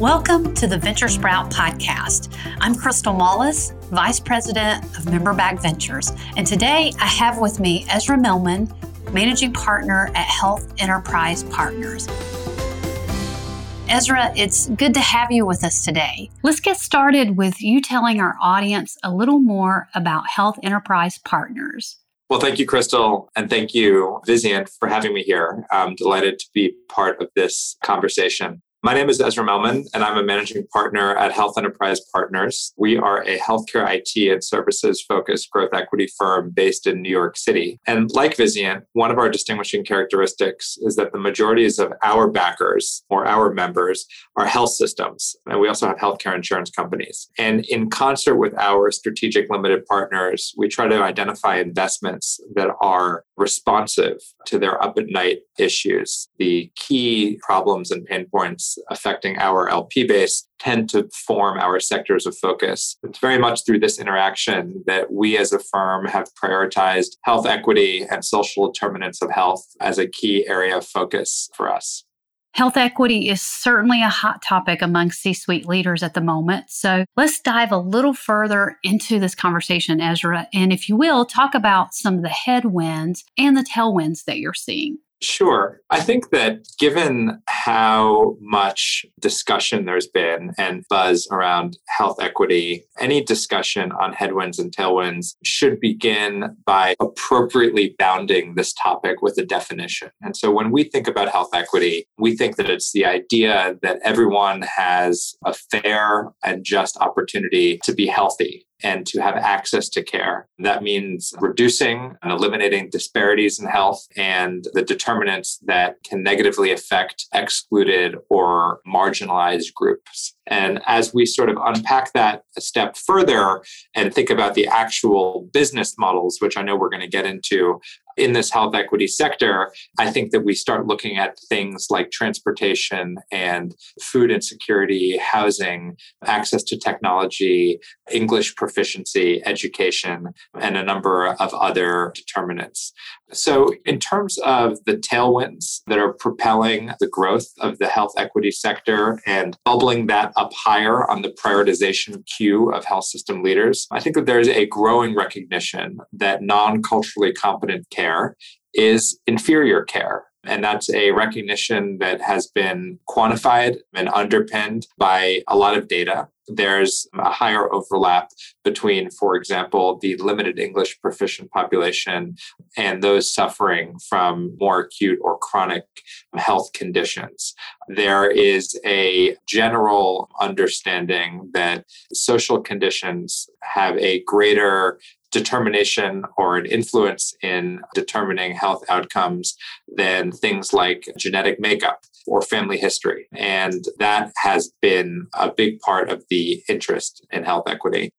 Welcome to the Venture Sprout podcast. I'm Crystal Mullis, Vice President of Memberback Ventures, and today I have with me Ezra Mehlman, Managing Partner at Health Enterprise Partners. Ezra, it's good to have you with us today. Let's get started with you telling our audience a little more about Health Enterprise Partners. Well, thank you, Crystal, and thank you, Vizient, for having me here. I'm delighted to be part of this conversation. My name is Ezra Mehlman, and I'm a managing partner at Health Enterprise Partners. We are a healthcare IT and services focused growth equity firm based in New York City. And like Vizient, one of our distinguishing characteristics is that the majorities of our backers or our members are health systems. And we also have healthcare insurance companies. And in concert with our strategic limited partners, we try to identify investments that are responsive to their up at night issues. The key problems and pain points affecting our LP base tend to form our sectors of focus. It's very much through this interaction that we as a firm have prioritized health equity and social determinants of health as a key area of focus for us. Health equity is certainly a hot topic among C suite leaders at the moment. So let's dive a little further into this conversation, Ezra. And if you will, talk about some of the headwinds and the tailwinds that you're seeing. Sure. I think that given how much discussion there's been and buzz around health equity, any discussion on headwinds and tailwinds should begin by appropriately bounding this topic with a definition. And so when we think about health equity, we think that it's the idea that everyone has a fair and just opportunity to be healthy and to have access to care. That means reducing and eliminating disparities in health and the determinants that can negatively affect excluded or marginalized groups. And as we sort of unpack that a step further and think about the actual business models, which I know we're going to get into in this health equity sector, I think that we start looking at things like transportation and food insecurity, housing, access to technology, English proficiency, education, and a number of other determinants. So, in terms of the tailwinds that are propelling the growth of the health equity sector and bubbling that up higher on the prioritization queue of health system leaders, I think that there's a growing recognition that non culturally competent care is inferior care. And that's a recognition that has been quantified and underpinned by a lot of data there's a higher overlap between, for example, the limited English proficient population and those suffering from more acute or chronic health conditions. There is a general understanding that social conditions have a greater determination or an influence in determining health outcomes than things like genetic makeup or family history. And that has been a big part of the interest in health equity.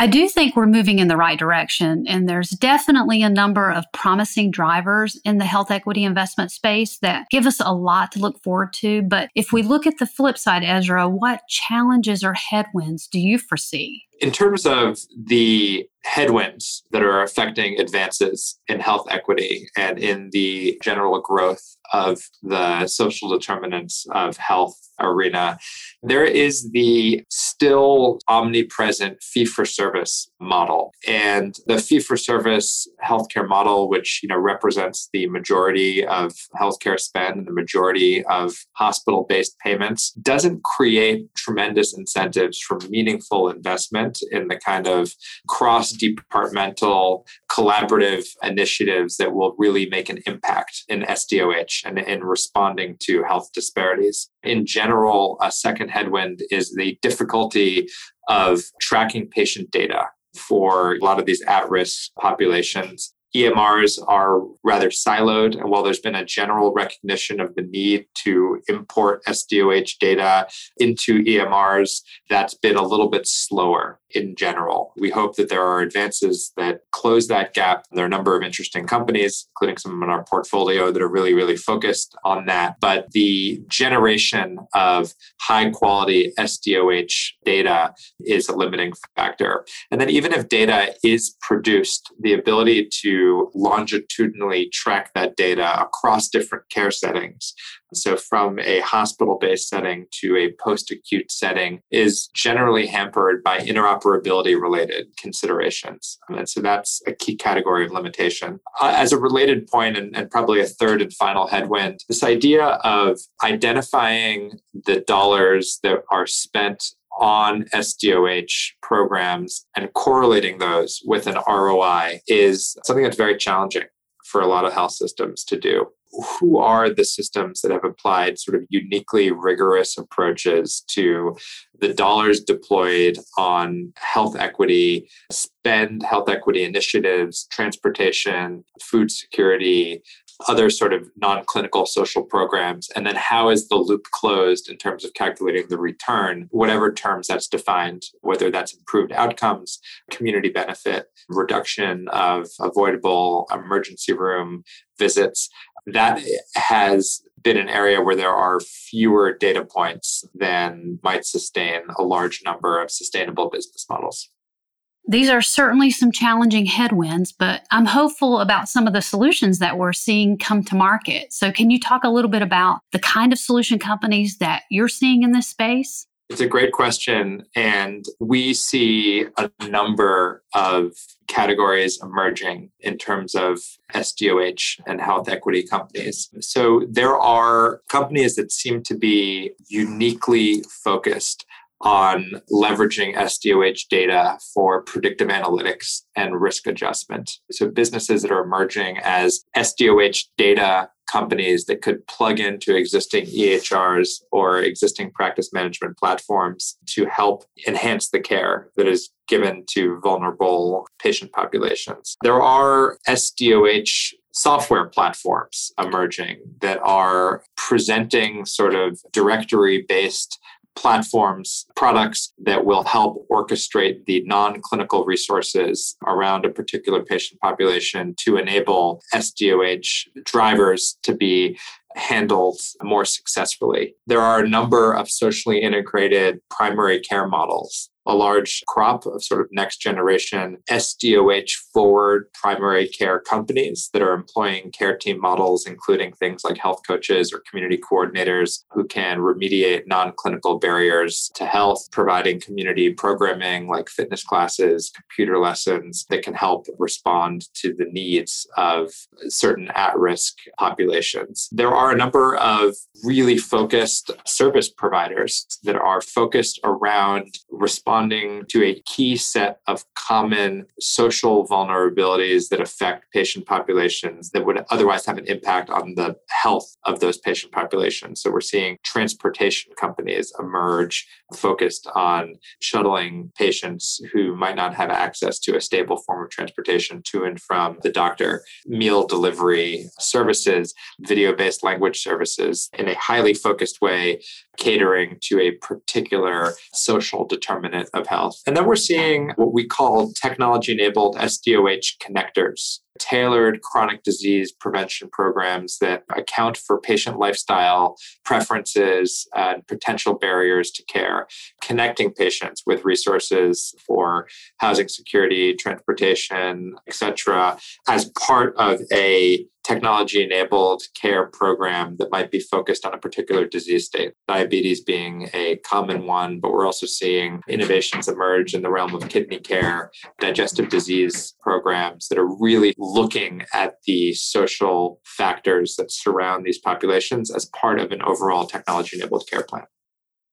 I do think we're moving in the right direction, and there's definitely a number of promising drivers in the health equity investment space that give us a lot to look forward to. But if we look at the flip side, Ezra, what challenges or headwinds do you foresee? In terms of the headwinds that are affecting advances in health equity and in the general growth of the social determinants of health arena, there is the still omnipresent fee for service model. And the fee for service healthcare model, which you know represents the majority of healthcare spend, and the majority of hospital-based payments, doesn't create tremendous incentives for meaningful investment in the kind of cross-departmental collaborative initiatives that will really make an impact in SDOH and in responding to health disparities. In general, a second headwind is the difficulty of tracking patient data for a lot of these at risk populations. EMRs are rather siloed. And while there's been a general recognition of the need to import SDOH data into EMRs, that's been a little bit slower in general. We hope that there are advances that close that gap. There are a number of interesting companies, including some in our portfolio, that are really, really focused on that. But the generation of high quality SDOH data is a limiting factor. And then, even if data is produced, the ability to to longitudinally track that data across different care settings. So, from a hospital based setting to a post acute setting is generally hampered by interoperability related considerations. And so, that's a key category of limitation. Uh, as a related point, and, and probably a third and final headwind, this idea of identifying the dollars that are spent on SDOH programs and correlating those with an ROI is something that's very challenging for a lot of health systems to do. Who are the systems that have applied sort of uniquely rigorous approaches to the dollars deployed on health equity, spend health equity initiatives, transportation, food security, other sort of non-clinical social programs? And then how is the loop closed in terms of calculating the return whatever terms that's defined whether that's improved outcomes community benefit reduction of avoidable emergency room visits? That has been an area where there are fewer data points than might sustain a large number of sustainable business models these are certainly some challenging headwinds, but I'm hopeful about some of the solutions that we're seeing come to market. So, can you talk a little bit about the kind of solution companies that you're seeing in this space? It's a great question. And we see a number of categories emerging in terms of SDOH and health equity companies. So there are companies that seem to be uniquely focused on leveraging SDOH data for predictive analytics and risk adjustment. So, businesses that are emerging as SDOH data companies that could plug into existing EHRs or existing practice management platforms to help enhance the care that is given to vulnerable patient populations. There are SDOH software platforms emerging that are presenting sort of directory based platforms, products that will help orchestrate the non clinical resources around a particular patient population to enable SDOH drivers to be handled more successfully. There are a number of socially integrated primary care models a large crop of sort of next generation SDOH forward primary care companies that are employing care team models, including things like health coaches or community coordinators who can remediate non clinical barriers to health, providing community programming like fitness classes, computer lessons that can help respond to the needs of certain at risk populations. There are a number of really focused service providers that are focused around responding to a key set of common social vulnerabilities that affect patient populations that would otherwise have an impact on the health of those patient populations. So we're seeing transportation companies emerge focused on shuttling patients who might not have access to a stable form of transportation to and from the doctor, meal delivery services, video based language services in a highly focused way catering to a particular social determinant of health. And then we're seeing what we call technology enabled SDOH connectors tailored chronic disease prevention programs that account for patient lifestyle preferences and potential barriers to care, connecting patients with resources for housing security, transportation, etc., as part of a technology enabled care program that might be focused on a particular disease state, diabetes being a common one, but we're also seeing innovations emerge in the realm of kidney care, digestive disease programs that are really looking at the social factors that surround these populations as part of an overall technology enabled care plan.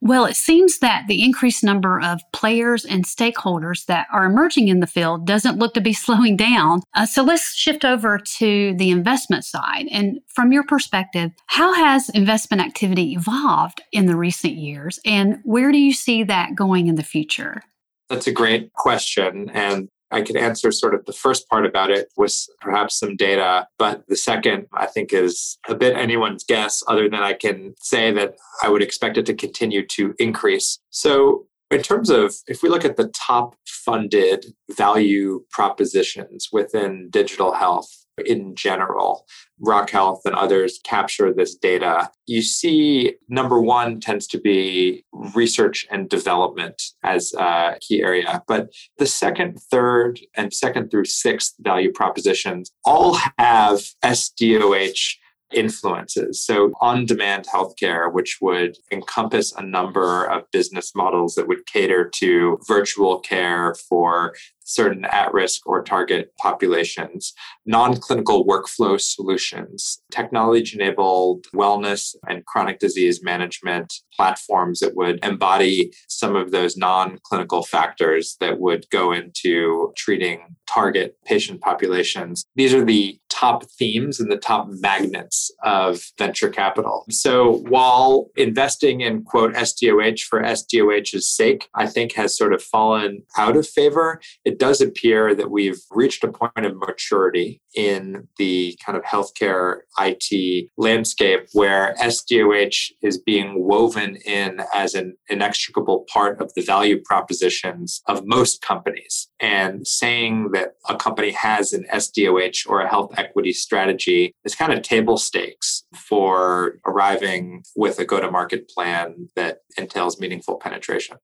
Well, it seems that the increased number of players and stakeholders that are emerging in the field doesn't look to be slowing down. Uh, so let's shift over to the investment side. And from your perspective, how has investment activity evolved in the recent years? And where do you see that going in the future? That's a great question. And I could answer sort of the first part about it with perhaps some data, but the second I think is a bit anyone's guess, other than I can say that I would expect it to continue to increase. So, in terms of if we look at the top funded value propositions within digital health, in general. Rock Health and others capture this data. You see, number one tends to be research and development as a key area. But the second, third, and second through sixth value propositions all have SDOH influences. So, on demand healthcare, which would encompass a number of business models that would cater to virtual care for certain at risk or target populations, non clinical workflow solutions, technology enabled wellness and chronic disease management platforms that would embody some of those non clinical factors that would go into treating target patient populations. These are the top themes and the top magnets of venture capital. So while investing in quote SDOH for SDOH's sake, I think has sort of fallen out of favor, it does appear that we've reached a point of maturity in the kind of healthcare IT landscape where SDOH is being woven in as an inextricable part of the value propositions of most companies. And saying that a company has an SDOH or a health equity strategy is kind of table stakes for arriving with a go to market plan that entails meaningful penetration.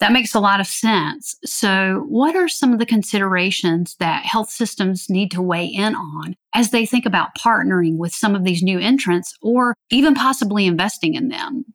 That makes a lot of sense. So, what are some of the considerations that health systems need to weigh in on as they think about partnering with some of these new entrants or even possibly investing in them?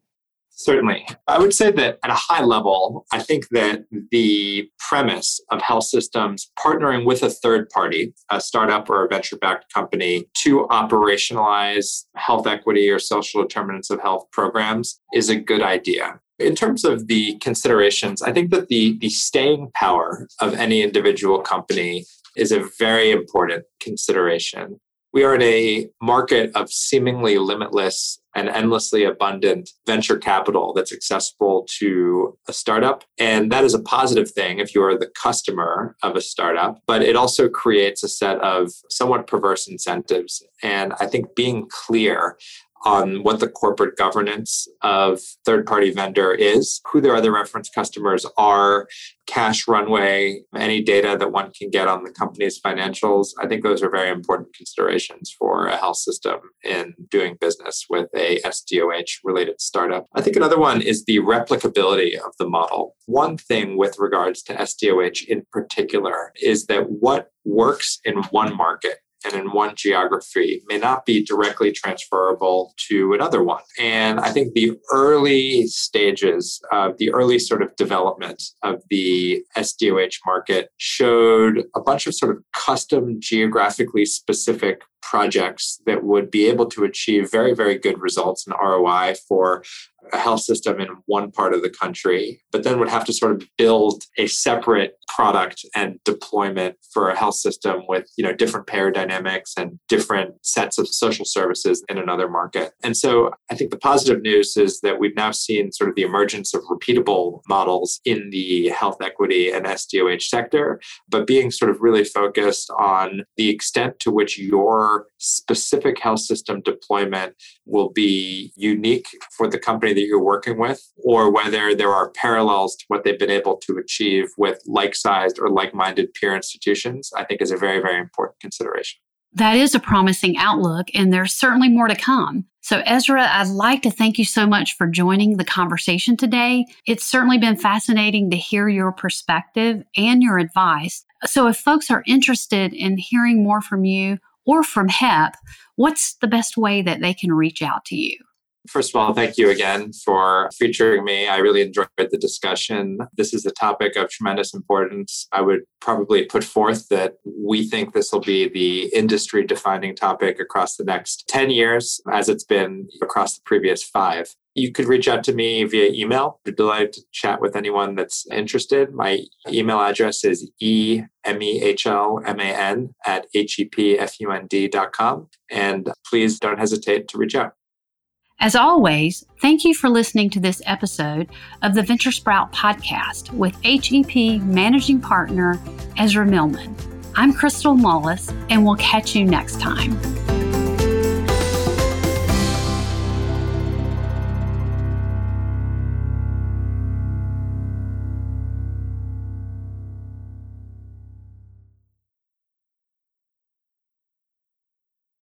Certainly. I would say that at a high level, I think that the premise of health systems partnering with a third party, a startup or a venture backed company, to operationalize health equity or social determinants of health programs is a good idea. In terms of the considerations, I think that the, the staying power of any individual company is a very important consideration. We are in a market of seemingly limitless and endlessly abundant venture capital that's accessible to a startup. And that is a positive thing if you are the customer of a startup, but it also creates a set of somewhat perverse incentives. And I think being clear on what the corporate governance of third party vendor is, who their other reference customers are, cash runway, any data that one can get on the company's financials. I think those are very important considerations for a health system in doing business with a SDOH related startup. I think another one is the replicability of the model. One thing with regards to SDOH in particular is that what works in one market and in one geography may not be directly transferable to another one. And I think the early stages of the early sort of development of the SDOH market showed a bunch of sort of custom geographically specific projects that would be able to achieve very, very good results in ROI for a health system in one part of the country, but then would have to sort of build a separate product and deployment for a health system with you know different payer dynamics and different sets of social services in another market. And so I think the positive news is that we've now seen sort of the emergence of repeatable models in the health equity and SDOH sector, but being sort of really focused on the extent to which your specific health system deployment will be unique for the company that you're working with, or whether there are parallels to what they've been able to achieve with like sized or like minded peer institutions, I think is a very, very important consideration. That is a promising outlook, and there's certainly more to come. So, Ezra, I'd like to thank you so much for joining the conversation today. It's certainly been fascinating to hear your perspective and your advice. So, if folks are interested in hearing more from you or from HEP, what's the best way that they can reach out to you? First of all, thank you again for featuring me. I really enjoyed the discussion. This is a topic of tremendous importance. I would probably put forth that we think this will be the industry defining topic across the next 10 years, as it's been across the previous five. You could reach out to me via email. I'd be delighted to chat with anyone that's interested. My email address is e-m-e-h-l-m-a-n at hepfund.com. And please don't hesitate to reach out. As always, thank you for listening to this episode of the Venture Sprout podcast with HEP Managing Partner Ezra Mehlman. I'm Crystal Mullis, and we'll catch you next time.